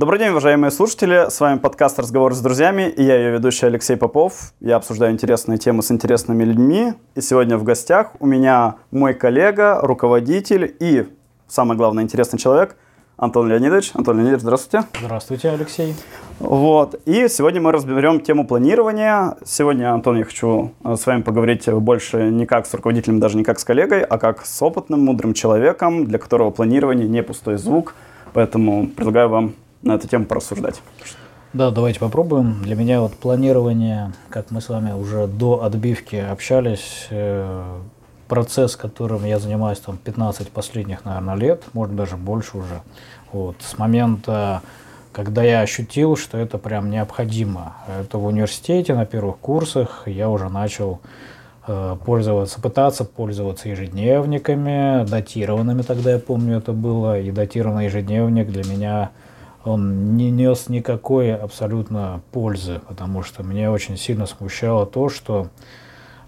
Добрый день, уважаемые слушатели. С вами подкаст «Разговор с друзьями» и я ее ведущий Алексей Попов. Я обсуждаю интересные темы с интересными людьми. И сегодня в гостях у меня мой коллега, руководитель и, самое главное, интересный человек Антон Леонидович. Антон Леонидович, здравствуйте. Здравствуйте, Алексей. Вот. И сегодня мы разберем тему планирования. Сегодня, Антон, я хочу э, с вами поговорить больше не как с руководителем, даже не как с коллегой, а как с опытным, мудрым человеком, для которого планирование не пустой звук. Поэтому предлагаю вам на эту тему порассуждать. Да, давайте попробуем. Для меня вот планирование, как мы с вами уже до отбивки общались, э, процесс, которым я занимаюсь там 15 последних, наверное, лет, может даже больше уже. Вот, с момента, когда я ощутил, что это прям необходимо. Это в университете на первых курсах я уже начал э, пользоваться, пытаться пользоваться ежедневниками, датированными тогда, я помню, это было. И датированный ежедневник для меня он не нес никакой абсолютно пользы, потому что меня очень сильно смущало то, что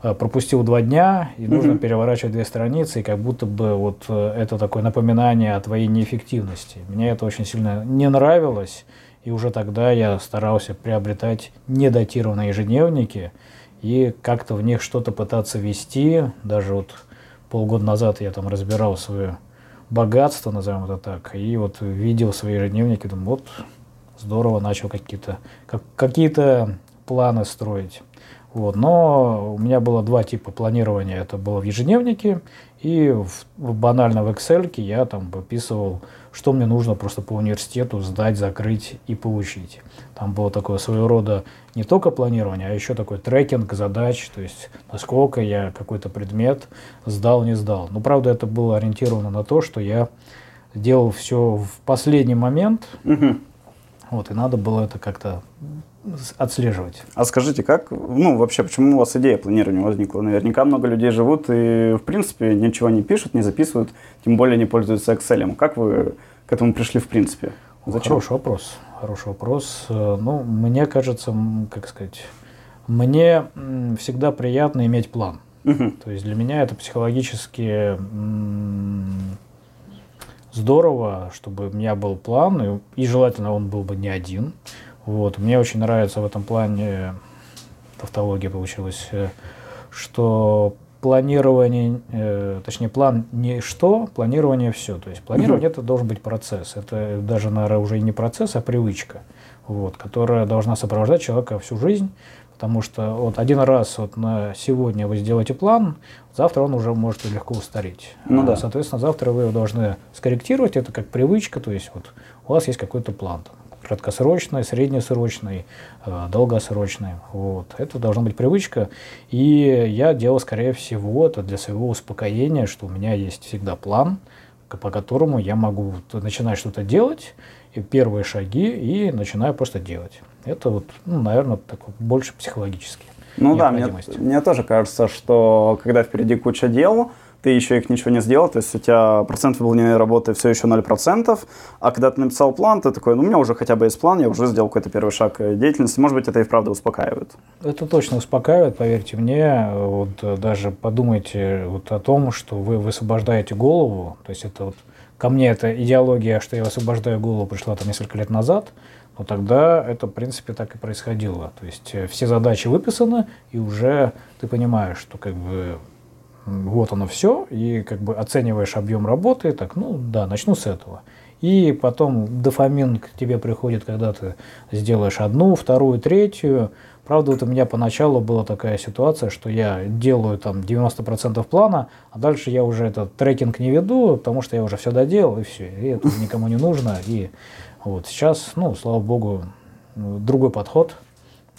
э, пропустил два дня, и нужно mm-hmm. переворачивать две страницы, и как будто бы вот э, это такое напоминание о твоей неэффективности. Мне это очень сильно не нравилось, и уже тогда я старался приобретать недатированные ежедневники и как-то в них что-то пытаться вести. Даже вот полгода назад я там разбирал свою богатство, назовем это так, и вот видел свои ежедневники, думаю, вот здорово, начал какие-то как, какие-то планы строить. Вот. Но у меня было два типа планирования. Это было в ежедневнике и в, в банально в Excel я там выписывал, что мне нужно просто по университету сдать, закрыть и получить. Там было такое своего рода не только планирование, а еще такой трекинг задач, то есть насколько я какой-то предмет сдал, не сдал. Но правда это было ориентировано на то, что я делал все в последний момент. Угу. Вот, и надо было это как-то отслеживать. А скажите, как, ну, вообще, почему у вас идея планирования возникла? Наверняка много людей живут и, в принципе, ничего не пишут, не записывают, тем более не пользуются Excel. Как вы к этому пришли в принципе? Зачем? Хороший вопрос, хороший вопрос. Э, ну, мне кажется, как сказать, мне всегда приятно иметь план. Угу. То есть для меня это психологически здорово, чтобы у меня был план, и, и желательно он был бы не один. Вот. Мне очень нравится в этом плане, тавтология получилась, э, что планирование, э, точнее план не что, планирование все. То есть планирование угу. это должен быть процесс. Это даже, наверное, уже не процесс, а привычка, вот, которая должна сопровождать человека всю жизнь. Потому что вот один раз вот на сегодня вы сделаете план, завтра он уже может легко устареть. Ну, а, да. Соответственно, завтра вы его должны скорректировать, это как привычка, то есть вот у вас есть какой-то план. Там, краткосрочной, среднесрочной, э, долгосрочной. Вот. Это должна быть привычка. И я делал, скорее всего, это для своего успокоения, что у меня есть всегда план, по которому я могу начинать что-то делать, и первые шаги, и начинаю просто делать. Это вот, ну, наверное, такой больше психологически. Ну да, мне, мне тоже кажется, что когда впереди куча дел, ты еще их ничего не сделал, то есть у тебя процент выполненной работы все еще 0%, а когда ты написал план, ты такой, ну у меня уже хотя бы есть план, я уже сделал какой-то первый шаг деятельности, может быть, это и вправду успокаивает. Это точно успокаивает, поверьте мне, вот даже подумайте вот о том, что вы высвобождаете голову, то есть это вот ко мне эта идеология, что я высвобождаю голову, пришла там несколько лет назад, но тогда это, в принципе, так и происходило. То есть э, все задачи выписаны, и уже ты понимаешь, что как бы вот оно все, и как бы оцениваешь объем работы, так, ну да, начну с этого. И потом дофамин к тебе приходит, когда ты сделаешь одну, вторую, третью. Правда, вот у меня поначалу была такая ситуация, что я делаю там 90% плана, а дальше я уже этот трекинг не веду, потому что я уже все доделал, и все. И это никому не нужно. И вот сейчас, ну, слава богу, другой подход,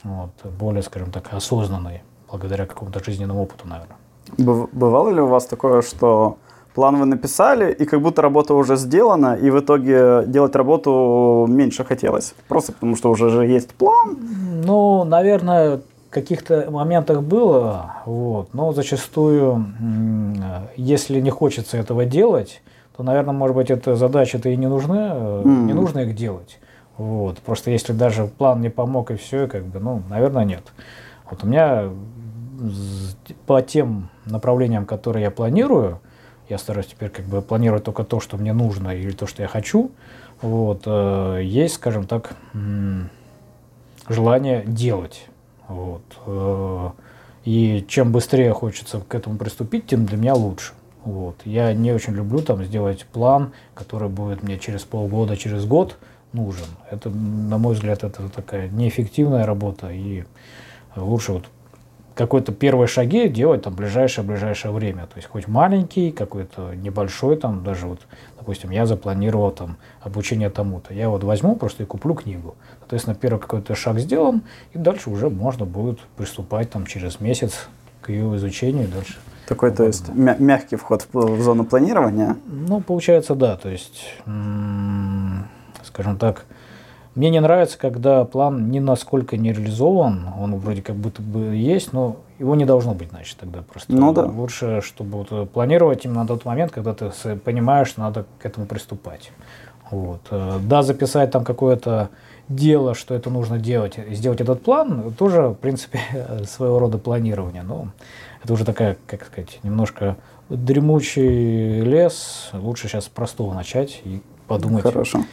вот, более, скажем так, осознанный, благодаря какому-то жизненному опыту, наверное. Бывало ли у вас такое, что план вы написали, и как будто работа уже сделана, и в итоге делать работу меньше хотелось? Просто потому что уже же есть план? Ну, наверное, каких-то моментах было, вот, но зачастую, если не хочется этого делать, то, наверное, может быть, эта задача-то и не нужны, mm. не нужно их делать. Вот. Просто если даже план не помог и все, как бы, ну, наверное, нет. Вот у меня по тем направлениям, которые я планирую, я стараюсь теперь как бы планировать только то, что мне нужно или то, что я хочу. Вот, э, есть, скажем так, желание делать. Вот. Э, и чем быстрее хочется к этому приступить, тем для меня лучше. Вот. Я не очень люблю там сделать план, который будет мне через полгода, через год нужен. Это, на мой взгляд, это такая неэффективная работа, и лучше вот какой-то первые шаги делать там ближайшее-ближайшее время. То есть хоть маленький, какой-то небольшой, там даже вот, допустим, я запланировал там обучение тому-то. Я вот возьму просто и куплю книгу. Соответственно, первый какой-то шаг сделан, и дальше уже можно будет приступать там через месяц к ее изучению и дальше. Такой, то есть, мя- мягкий вход в, в зону планирования? Ну, получается, да. То есть, м- скажем так, мне не нравится, когда план ни насколько не реализован, он вроде как будто бы есть, но его не должно быть, значит, тогда просто. Ну да. Лучше, чтобы вот планировать именно на тот момент, когда ты понимаешь, что надо к этому приступать. Вот. Э, да, записать там какое-то дело, что это нужно делать, сделать этот план, тоже, в принципе, своего рода планирование. Но это уже такая, как сказать, немножко дремучий лес. Лучше сейчас с простого начать и подумать. Хорошо.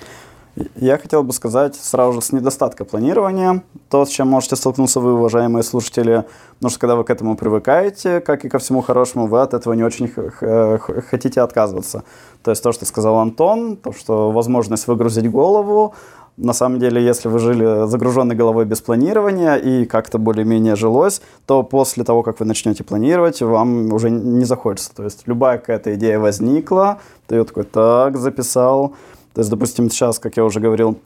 Я хотел бы сказать сразу же с недостатка планирования, то, с чем можете столкнуться вы, уважаемые слушатели, потому что когда вы к этому привыкаете, как и ко всему хорошему, вы от этого не очень хотите отказываться. То есть то, что сказал Антон, то, что возможность выгрузить голову, на самом деле, если вы жили загруженной головой без планирования и как-то более-менее жилось, то после того, как вы начнете планировать, вам уже не захочется. То есть любая какая-то идея возникла, ты ее такой, так, записал, то есть, допустим, сейчас, как я уже говорил,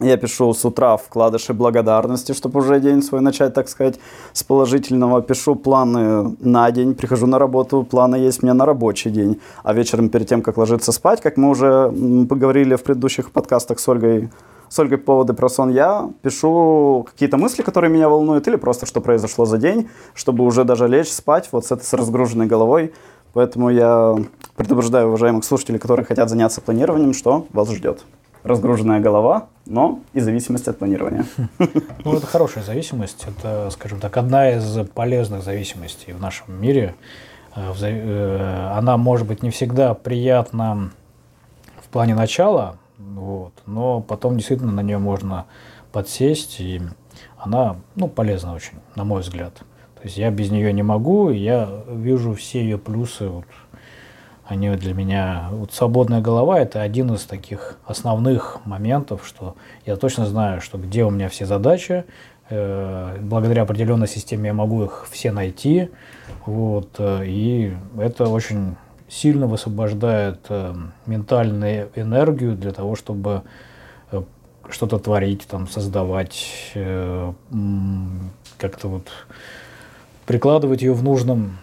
я пишу с утра вкладыши благодарности, чтобы уже день свой начать, так сказать, с положительного. Пишу планы на день, прихожу на работу, планы есть у меня на рабочий день. А вечером, перед тем, как ложиться спать, как мы уже поговорили в предыдущих подкастах с Ольгой, с Ольгой по поводу про сон, я пишу какие-то мысли, которые меня волнуют, или просто что произошло за день, чтобы уже даже лечь спать вот с этой с разгруженной головой. Поэтому я предупреждаю уважаемых слушателей, которые хотят заняться планированием, что вас ждет. Разгруженная голова, но и зависимость от планирования. Ну, это хорошая зависимость. Это, скажем так, одна из полезных зависимостей в нашем мире. Э, э, она может быть не всегда приятна в плане начала, вот, но потом действительно на нее можно подсесть, и она ну, полезна очень, на мой взгляд. То есть я без нее не могу, я вижу все ее плюсы. Вот, они для меня... Вот свободная голова – это один из таких основных моментов, что я точно знаю, что где у меня все задачи, э, благодаря определенной системе я могу их все найти. Вот, э, и это очень сильно высвобождает э, ментальную энергию для того, чтобы что-то творить, там, создавать, как-то вот прикладывать ее в нужном,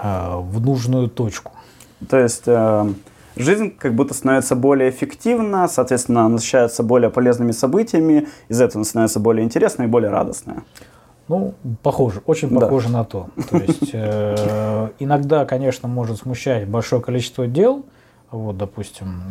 в нужную точку. То есть э, жизнь как будто становится более эффективна, соответственно, насыщается более полезными событиями, из этого становится более интересной и более радостная. Ну, похоже, очень похоже да. на то. То есть э, иногда, конечно, может смущать большое количество дел. Вот, допустим,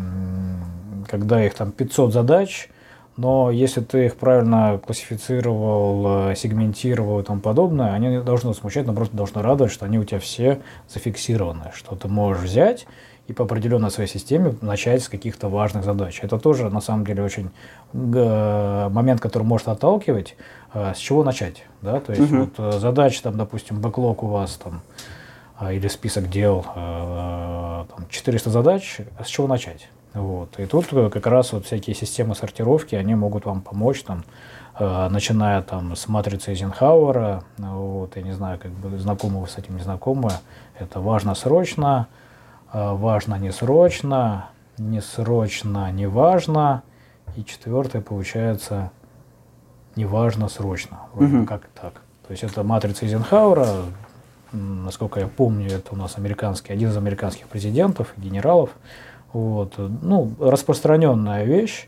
когда их там 500 задач, но если ты их правильно классифицировал, э, сегментировал и тому подобное, они не должны смущать, но просто должны радовать, что они у тебя все зафиксированы, что ты можешь взять и по определенной своей системе начать с каких-то важных задач. Это тоже, на самом деле, очень э, момент, который может отталкивать, э, с чего начать. Да? То есть угу. вот задача, там, допустим, бэклог у вас там, или список дел, там, 400 задач, с чего начать? Вот. И тут э, как раз вот всякие системы сортировки, они могут вам помочь, там, э, начиная там с матрицы Эйзенхауэра, вот, я не знаю, как бы знакомы вы с этим, не знакомы, это важно срочно, э, важно не срочно, не срочно, не важно, и четвертое получается не важно срочно, вроде угу. как так. То есть это матрица Эйзенхауэра, насколько я помню, это у нас американский, один из американских президентов, генералов, вот. Ну, распространенная вещь.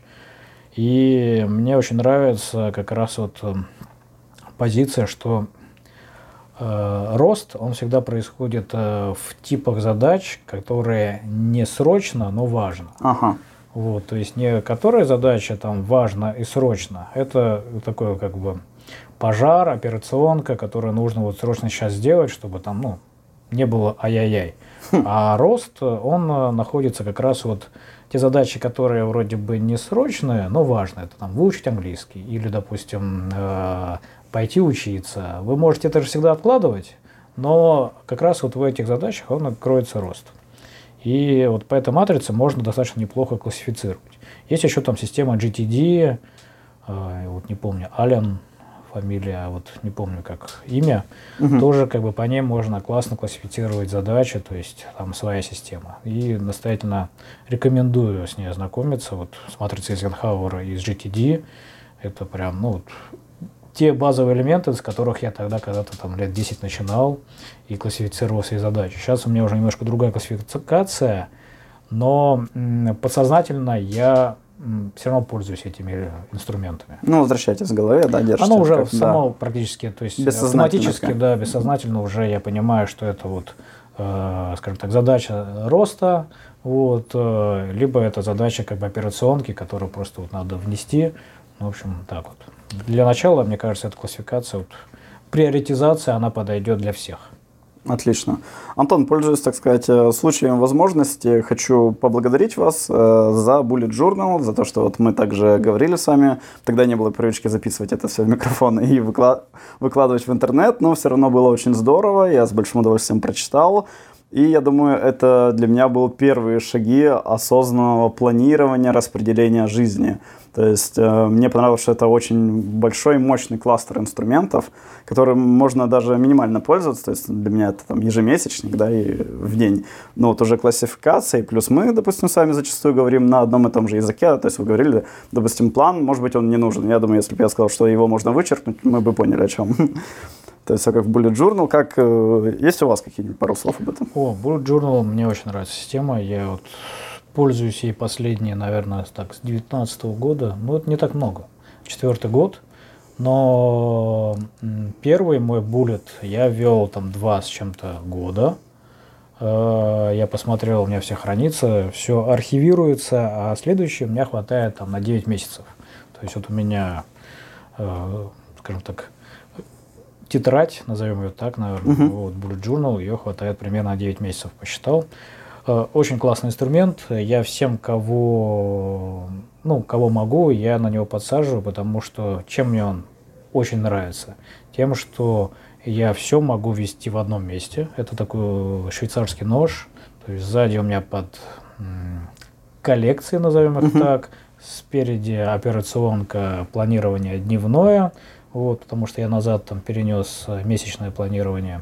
И мне очень нравится как раз вот э, позиция, что э, рост, он всегда происходит э, в типах задач, которые не срочно, но важно. Ага. Вот, то есть не которая задача там важна и срочно, это такое как бы пожар, операционка, которую нужно вот срочно сейчас сделать, чтобы там, ну, не было ай-яй-яй. А рост, он э, находится как раз вот те задачи, которые вроде бы не срочные, но важные, это там выучить английский или, допустим, э, пойти учиться, вы можете это же всегда откладывать, но как раз вот в этих задачах он кроется рост. И вот по этой матрице можно достаточно неплохо классифицировать. Есть еще там система GTD, э, вот не помню, Allen, фамилия, вот не помню как имя, угу. тоже как бы по ней можно классно классифицировать задачи, то есть там своя система. И настоятельно рекомендую с ней ознакомиться, вот с матрицей Эйзенхауэра из GTD, это прям, ну, вот, те базовые элементы, с которых я тогда когда-то там лет 10 начинал и классифицировал свои задачи. Сейчас у меня уже немножко другая классификация, но подсознательно я все равно пользуюсь этими инструментами. Ну, возвращайтесь в голове, да, держите. Оно уже как, само да. практически, то есть автоматически, да, бессознательно уже я понимаю, что это вот, э, скажем так, задача роста, вот, э, либо это задача как бы операционки, которую просто вот надо внести. Ну, в общем, так вот. Для начала, мне кажется, эта классификация, вот, приоритизация, она подойдет для всех. Отлично. Антон, пользуясь, так сказать, э, случаем возможности, хочу поблагодарить вас э, за Bullet Journal, за то, что вот мы также говорили с вами. Тогда не было привычки записывать это все в микрофон и выкладывать в интернет, но все равно было очень здорово. Я с большим удовольствием прочитал. И я думаю, это для меня были первые шаги осознанного планирования, распределения жизни. То есть э, мне понравилось, что это очень большой, мощный кластер инструментов, которым можно даже минимально пользоваться. То есть для меня это там ежемесячник, да, и в день. Но вот уже классификация, плюс мы, допустим, с вами зачастую говорим на одном и том же языке. То есть вы говорили, допустим, план, может быть, он не нужен. Я думаю, если бы я сказал, что его можно вычеркнуть, мы бы поняли, о чем. То есть, как Bullet Journal, как, э, есть у вас какие-нибудь пару слов об этом? О, Bullet Journal, мне очень нравится система. Я вот пользуюсь ей последние, наверное, так, с 2019 года. Ну, это не так много. Четвертый год. Но первый мой буллет я вел там два с чем-то года. Э, я посмотрел, у меня все хранится, все архивируется, а следующий у меня хватает там на 9 месяцев. То есть вот у меня, э, скажем так, тетрадь, назовем ее так, наверное, uh-huh. вот Bullet Journal, ее хватает примерно на 9 месяцев, посчитал. Э, очень классный инструмент. Я всем, кого, ну, кого могу, я на него подсаживаю, потому что чем мне он очень нравится? Тем, что я все могу вести в одном месте. Это такой швейцарский нож. То есть сзади у меня под коллекции, назовем их uh-huh. так. Спереди операционка планирования дневное, вот, потому что я назад там перенес месячное планирование.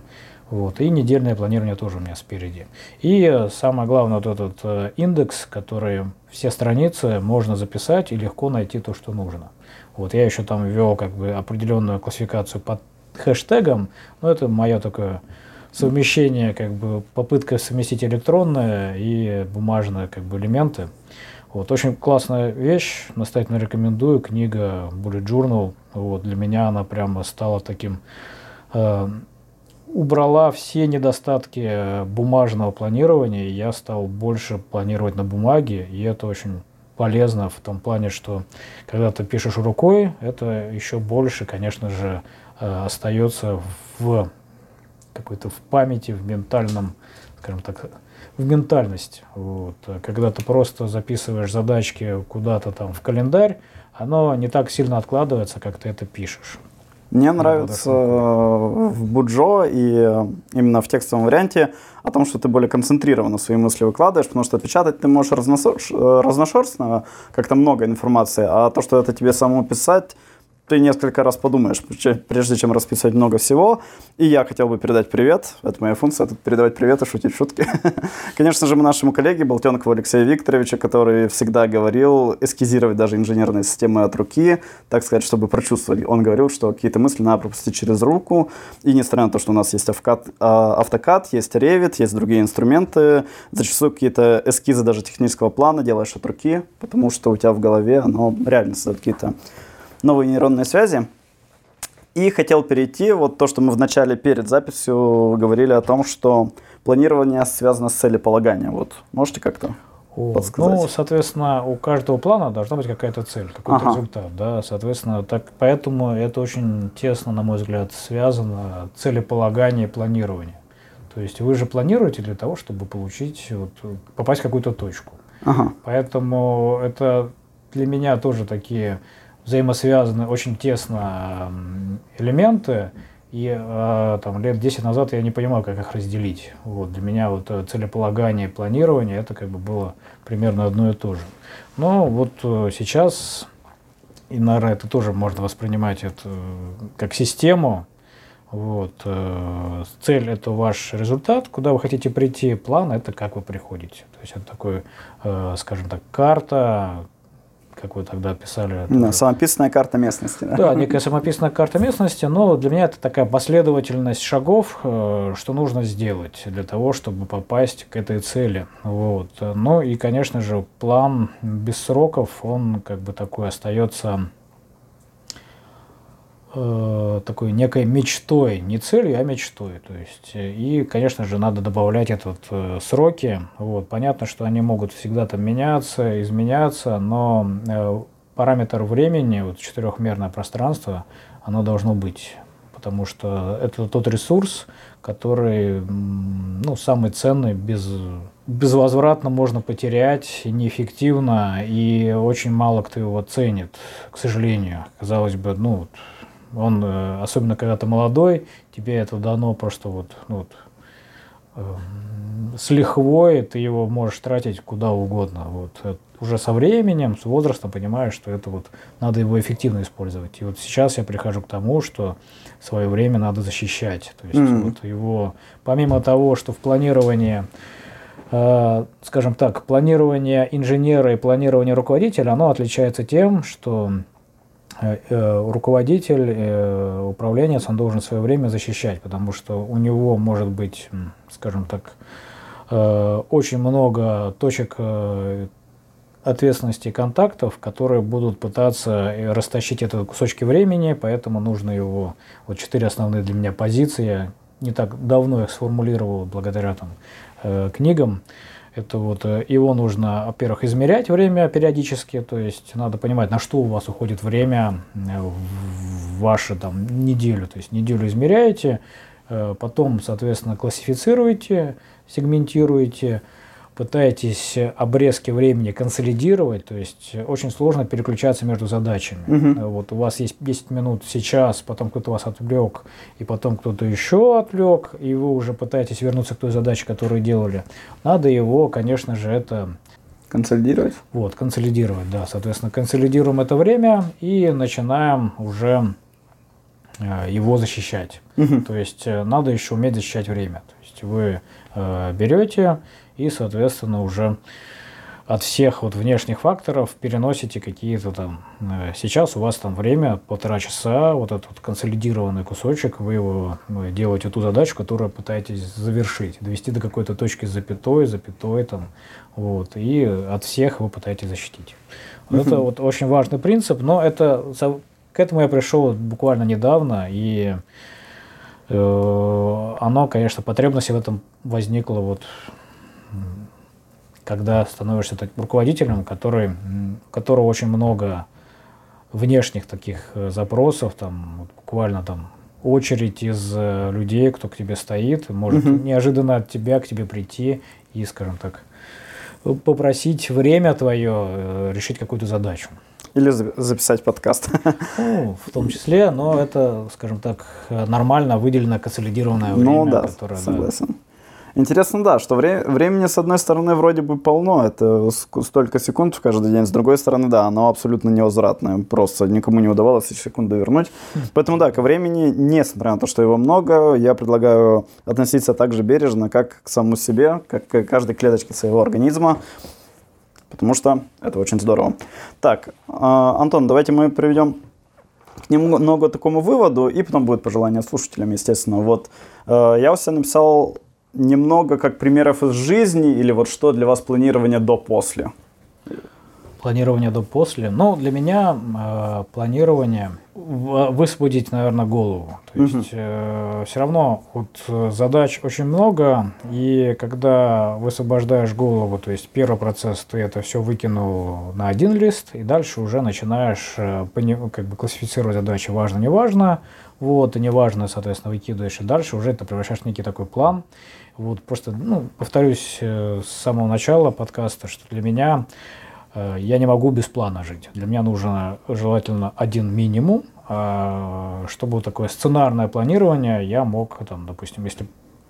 Вот, и недельное планирование тоже у меня спереди. И самое главное, вот этот э, индекс, который все страницы можно записать и легко найти то, что нужно. Вот я еще там ввел как бы определенную классификацию под хэштегом, но это мое такое совмещение, как бы попытка совместить электронные и бумажные как бы элементы. Вот, очень классная вещь, настоятельно рекомендую, книга Bullet Journal. Вот, для меня она прямо стала таким э, убрала все недостатки э, бумажного планирования, и я стал больше планировать на бумаге, и это очень полезно в том плане, что когда ты пишешь рукой, это еще больше, конечно же, э, остается в какой-то в памяти, в ментальном, скажем так, в ментальности. Вот. Когда ты просто записываешь задачки куда-то там в календарь, оно не так сильно откладывается, как ты это пишешь. Мне нравится э, в Буджо и э, именно в текстовом варианте о том, что ты более концентрированно свои мысли выкладываешь, потому что печатать ты можешь разношерстно, разношерстно как-то много информации, а то, что это тебе самому писать, ты несколько раз подумаешь, прежде чем расписывать много всего. И я хотел бы передать привет. Это моя функция, тут передавать привет и шутить шутки. Конечно же, мы нашему коллеге Болтенкову Алексею Викторовичу, который всегда говорил эскизировать даже инженерные системы от руки, так сказать, чтобы прочувствовать. Он говорил, что какие-то мысли надо пропустить через руку. И несмотря на то, что у нас есть автокад, автокад есть Revit, есть другие инструменты, зачастую какие-то эскизы даже технического плана делаешь от руки, потому что у тебя в голове оно реально создает какие-то новые нейронные связи. И хотел перейти, вот то, что мы в начале перед записью говорили о том, что планирование связано с целеполаганием. Вот можете как-то подсказать? Ну, соответственно, у каждого плана должна быть какая-то цель, какой-то ага. результат, да, соответственно, так, поэтому это очень тесно, на мой взгляд, связано целеполагание и планирование. То есть вы же планируете для того, чтобы получить, вот, попасть в какую-то точку. Ага. Поэтому это для меня тоже такие взаимосвязаны очень тесно элементы. И э, там, лет 10 назад я не понимал, как их разделить. Вот, для меня вот э, целеполагание и планирование это как бы было примерно одно и то же. Но вот э, сейчас, и, наверное, это тоже можно воспринимать это как систему. Вот, э, цель это ваш результат, куда вы хотите прийти, план это как вы приходите. То есть это такой, э, скажем так, карта, как вы тогда писали. Да, самописная карта местности. Да? да, некая самописная карта местности, но для меня это такая последовательность шагов, э, что нужно сделать для того, чтобы попасть к этой цели. Вот. Ну и, конечно же, план без сроков, он как бы такой остается э, такой некой мечтой, не целью, а мечтой. То есть, э, и, конечно же, надо добавлять этот э, сроки. Вот. Понятно, что они могут всегда там меняться, изменяться, но э, параметр времени, вот четырехмерное пространство, оно должно быть. Потому что это тот ресурс, который ну, самый ценный, без, безвозвратно можно потерять, неэффективно, и очень мало кто его ценит, к сожалению. Казалось бы, ну, он, э, особенно когда ты молодой, тебе это дано просто вот, ну, вот эм, с лихвой ты его можешь тратить куда угодно. Вот. Э, уже со временем, с возрастом понимаешь, что это вот надо его эффективно использовать. И вот сейчас я прихожу к тому, что свое время надо защищать. То есть mm-hmm. вот его, помимо того, что в планировании э, скажем так, планирование инженера и планирование руководителя, оно отличается тем, что Э, э, руководитель, э, управленец, он должен свое время защищать, потому что у него может быть, скажем так, очень много точек ответственности контактов, которые будут пытаться растащить это кусочки времени, поэтому нужно его, вот четыре основные для меня позиции, не так давно их сформулировал благодаря там, книгам, это вот э, его нужно, во-первых, измерять время периодически, то есть надо понимать, на что у вас уходит время э, в вашу там неделю. То есть неделю измеряете, э, потом, соответственно, классифицируете, сегментируете, пытаетесь обрезки времени консолидировать, то есть очень сложно переключаться между задачами. Угу. Вот у вас есть 10 минут сейчас, потом кто-то вас отвлек, и потом кто-то еще отвлек, и вы уже пытаетесь вернуться к той задаче, которую делали. Надо его, конечно же, это Консолидировать? Вот, консолидировать, да. Соответственно, консолидируем это время и начинаем уже э, его защищать. Угу. То есть э, надо еще уметь защищать время. То есть вы э, берете и, соответственно, уже от всех вот внешних факторов переносите какие-то там... Э, сейчас у вас там время полтора часа, вот этот вот консолидированный кусочек, вы его вы делаете ту задачу, которую пытаетесь завершить, довести до какой-то точки с запятой, запятой там, вот, и от всех вы пытаетесь защитить. Вот Это вот очень важный принцип, но это к этому я пришел буквально недавно, и э, оно, конечно, потребность в этом возникла вот когда становишься таким руководителем, который, у которого очень много внешних таких э, запросов, там вот буквально там очередь из э, людей, кто к тебе стоит, может угу. неожиданно от тебя к тебе прийти и, скажем так, попросить время твое э, решить какую-то задачу. Или записать подкаст. Ну, в том числе, но это, скажем так, нормально выделено консолидированное ну время, ну, да, которое... Согласен. Да, Интересно, да, что вре- времени, с одной стороны, вроде бы полно, это столько секунд в каждый день, с другой стороны, да, оно абсолютно невозвратное, просто никому не удавалось эти секунды вернуть. Поэтому, да, ко времени, несмотря на то, что его много, я предлагаю относиться так же бережно, как к самому себе, как к каждой клеточке своего организма, потому что это очень здорово. Так, а, Антон, давайте мы приведем к немного такому выводу, и потом будет пожелание слушателям, естественно. Вот э, я у себя написал немного как примеров из жизни или вот что для вас планирование до-после? Планирование до после. Ну, для меня э, планирование высвободить, наверное, голову. То есть угу. э, все равно вот задач очень много, и когда высвобождаешь голову, то есть первый процесс ты это все выкинул на один лист, и дальше уже начинаешь э, как бы классифицировать задачи важно, не важно, вот, и неважно, соответственно, выкидываешь, и дальше уже это превращаешь в некий такой план. Вот просто, ну, повторюсь э, с самого начала подкаста, что для меня Э, я не могу без плана жить. Для меня нужно желательно один минимум, а чтобы такое сценарное планирование я мог, там, допустим, если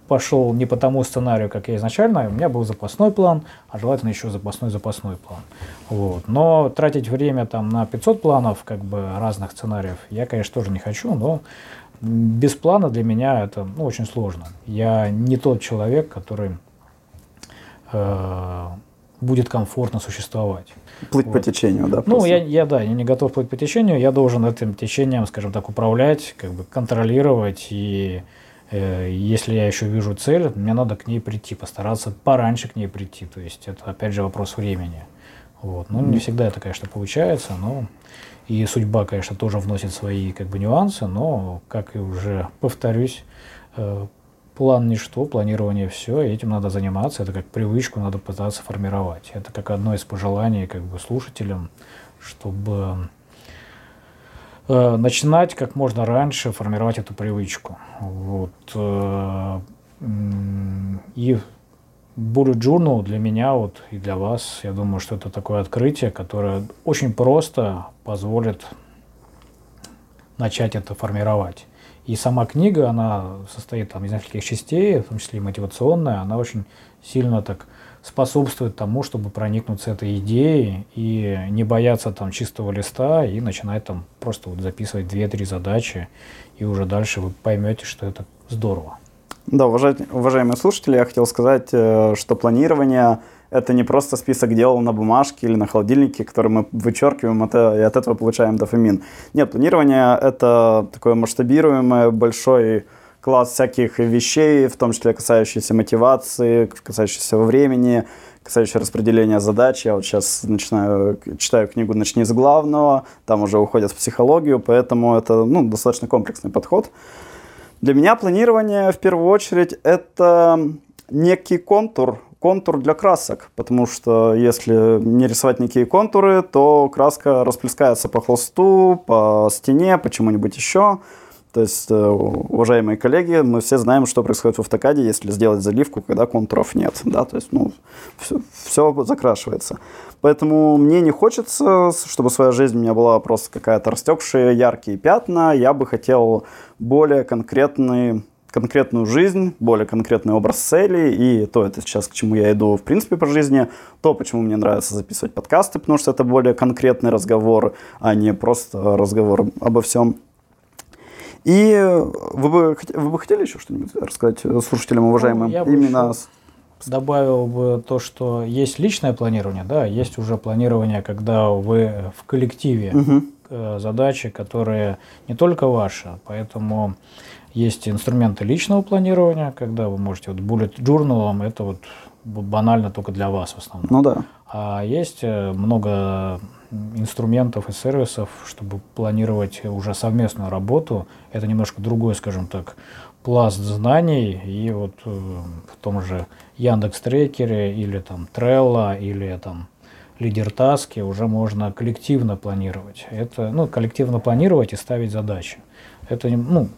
пошел не по тому сценарию, как я изначально, у меня был запасной план, а желательно еще запасной-запасной план. Вот. Но тратить время там на 500 планов, как бы разных сценариев, я, конечно, тоже не хочу, но без плана для меня это ну, очень сложно. Я не тот человек, который э, будет комфортно существовать. Плыть вот. по течению, да? Ну, я, я, да, я не готов плыть по течению, я должен этим течением, скажем так, управлять, как бы контролировать, и если я еще вижу цель, мне надо к ней прийти, постараться пораньше к ней прийти, то есть это, опять же, вопрос времени. Вот. Ну, не всегда это, конечно, получается, но и судьба, конечно, тоже вносит свои как бы нюансы, но, как и уже повторюсь, э, План ничто, планирование все, и этим надо заниматься, это как привычку надо пытаться формировать. Это как одно из пожеланий как бы слушателям, чтобы э, начинать как можно раньше формировать эту привычку. Вот. Э, и Bullet Journal для меня вот и для вас, я думаю, что это такое открытие, которое очень просто позволит начать это формировать. И сама книга, она состоит там, из нескольких частей, в том числе и мотивационная, она очень сильно так способствует тому, чтобы проникнуться этой идеей и не бояться там чистого листа и начинать там просто вот записывать две-три задачи, и уже дальше вы поймете, что это здорово. Да, уважаемые слушатели, я хотел сказать, э, что планирование это не просто список дел на бумажке или на холодильнике, который мы вычеркиваем это, и от этого получаем дофамин. Нет, планирование — это такое масштабируемое, большой класс всяких вещей, в том числе касающиеся мотивации, касающиеся времени, касающиеся распределения задач. Я вот сейчас начинаю, читаю книгу «Начни с главного», там уже уходят в психологию, поэтому это ну, достаточно комплексный подход. Для меня планирование в первую очередь это некий контур, контур для красок, потому что если не рисовать никакие контуры, то краска расплескается по холсту, по стене, по чему-нибудь еще. То есть, э, уважаемые коллеги, мы все знаем, что происходит в автокаде, если сделать заливку, когда контуров нет. Да? То есть, ну, все, все закрашивается. Поэтому мне не хочется, чтобы своя жизнь у меня была просто какая-то растекшая, яркие пятна. Я бы хотел более конкретный конкретную жизнь, более конкретный образ цели, и то это сейчас, к чему я иду в принципе по жизни, то, почему мне нравится записывать подкасты, потому что это более конкретный разговор, а не просто разговор обо всем. И вы бы, вы бы хотели еще что-нибудь рассказать слушателям, уважаемым? Ну, я Именно добавил бы то, что есть личное планирование, да, есть уже планирование, когда вы в коллективе угу. задачи, которые не только ваши, поэтому есть инструменты личного планирования, когда вы можете, вот bullet journal, это вот банально только для вас в основном. Ну да. А есть э, много инструментов и сервисов, чтобы планировать уже совместную работу. Это немножко другой, скажем так, пласт знаний. И вот э, в том же Яндекс Трекере или там Trello или там лидер таски уже можно коллективно планировать. Это, ну, коллективно планировать и ставить задачи. Это, ну,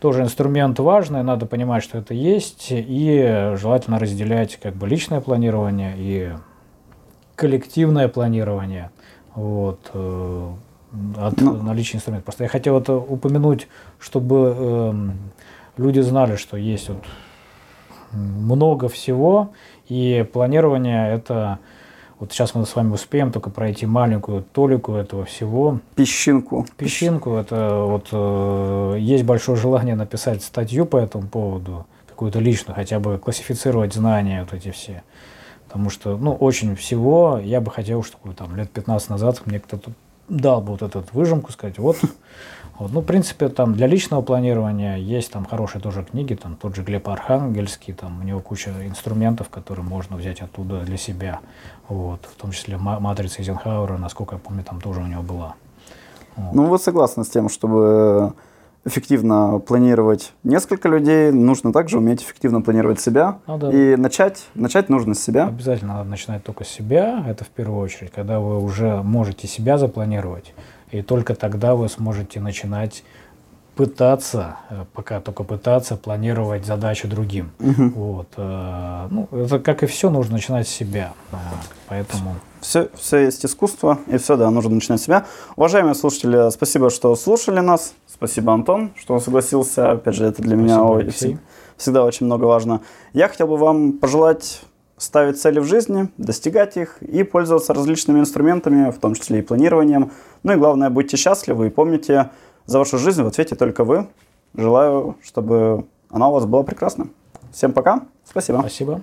тоже инструмент важный, надо понимать, что это есть, и желательно разделять как бы личное планирование и коллективное планирование вот, э, от ну. наличия инструментов. Просто я хотел это упомянуть, чтобы э, люди знали, что есть вот много всего, и планирование это вот сейчас мы с вами успеем только пройти маленькую толику этого всего. Песчинку. Песчинку. Это вот э, есть большое желание написать статью по этому поводу, какую-то личную, хотя бы классифицировать знания вот эти все. Потому что, ну, очень всего я бы хотел, чтобы там лет 15 назад мне кто-то дал бы вот эту выжимку, сказать, вот, вот, ну, в принципе, там для личного планирования есть там хорошие тоже книги, там тот же Глеб Архангельский, там у него куча инструментов, которые можно взять оттуда для себя, вот, в том числе матрица Эйзенхауэра, насколько я помню, там тоже у него была. Вот. Ну, вы согласны с тем, чтобы эффективно планировать несколько людей, нужно также уметь эффективно планировать себя. Ну, да. И начать, начать нужно с себя. Обязательно надо начинать только с себя, это в первую очередь, когда вы уже можете себя запланировать, и только тогда вы сможете начинать пытаться, э, пока только пытаться планировать задачу другим. Угу. Вот. Э, ну, это как и все, нужно начинать с себя. Э, поэтому... Все, все есть искусство, и все, да, нужно начинать с себя. Уважаемые слушатели, спасибо, что слушали нас. Спасибо, Антон, что он согласился. Опять же, это для спасибо, меня Алексей. всегда очень много важно. Я хотел бы вам пожелать ставить цели в жизни, достигать их и пользоваться различными инструментами, в том числе и планированием. Ну и главное, будьте счастливы и помните, за вашу жизнь в ответе только вы. Желаю, чтобы она у вас была прекрасна. Всем пока. Спасибо. Спасибо.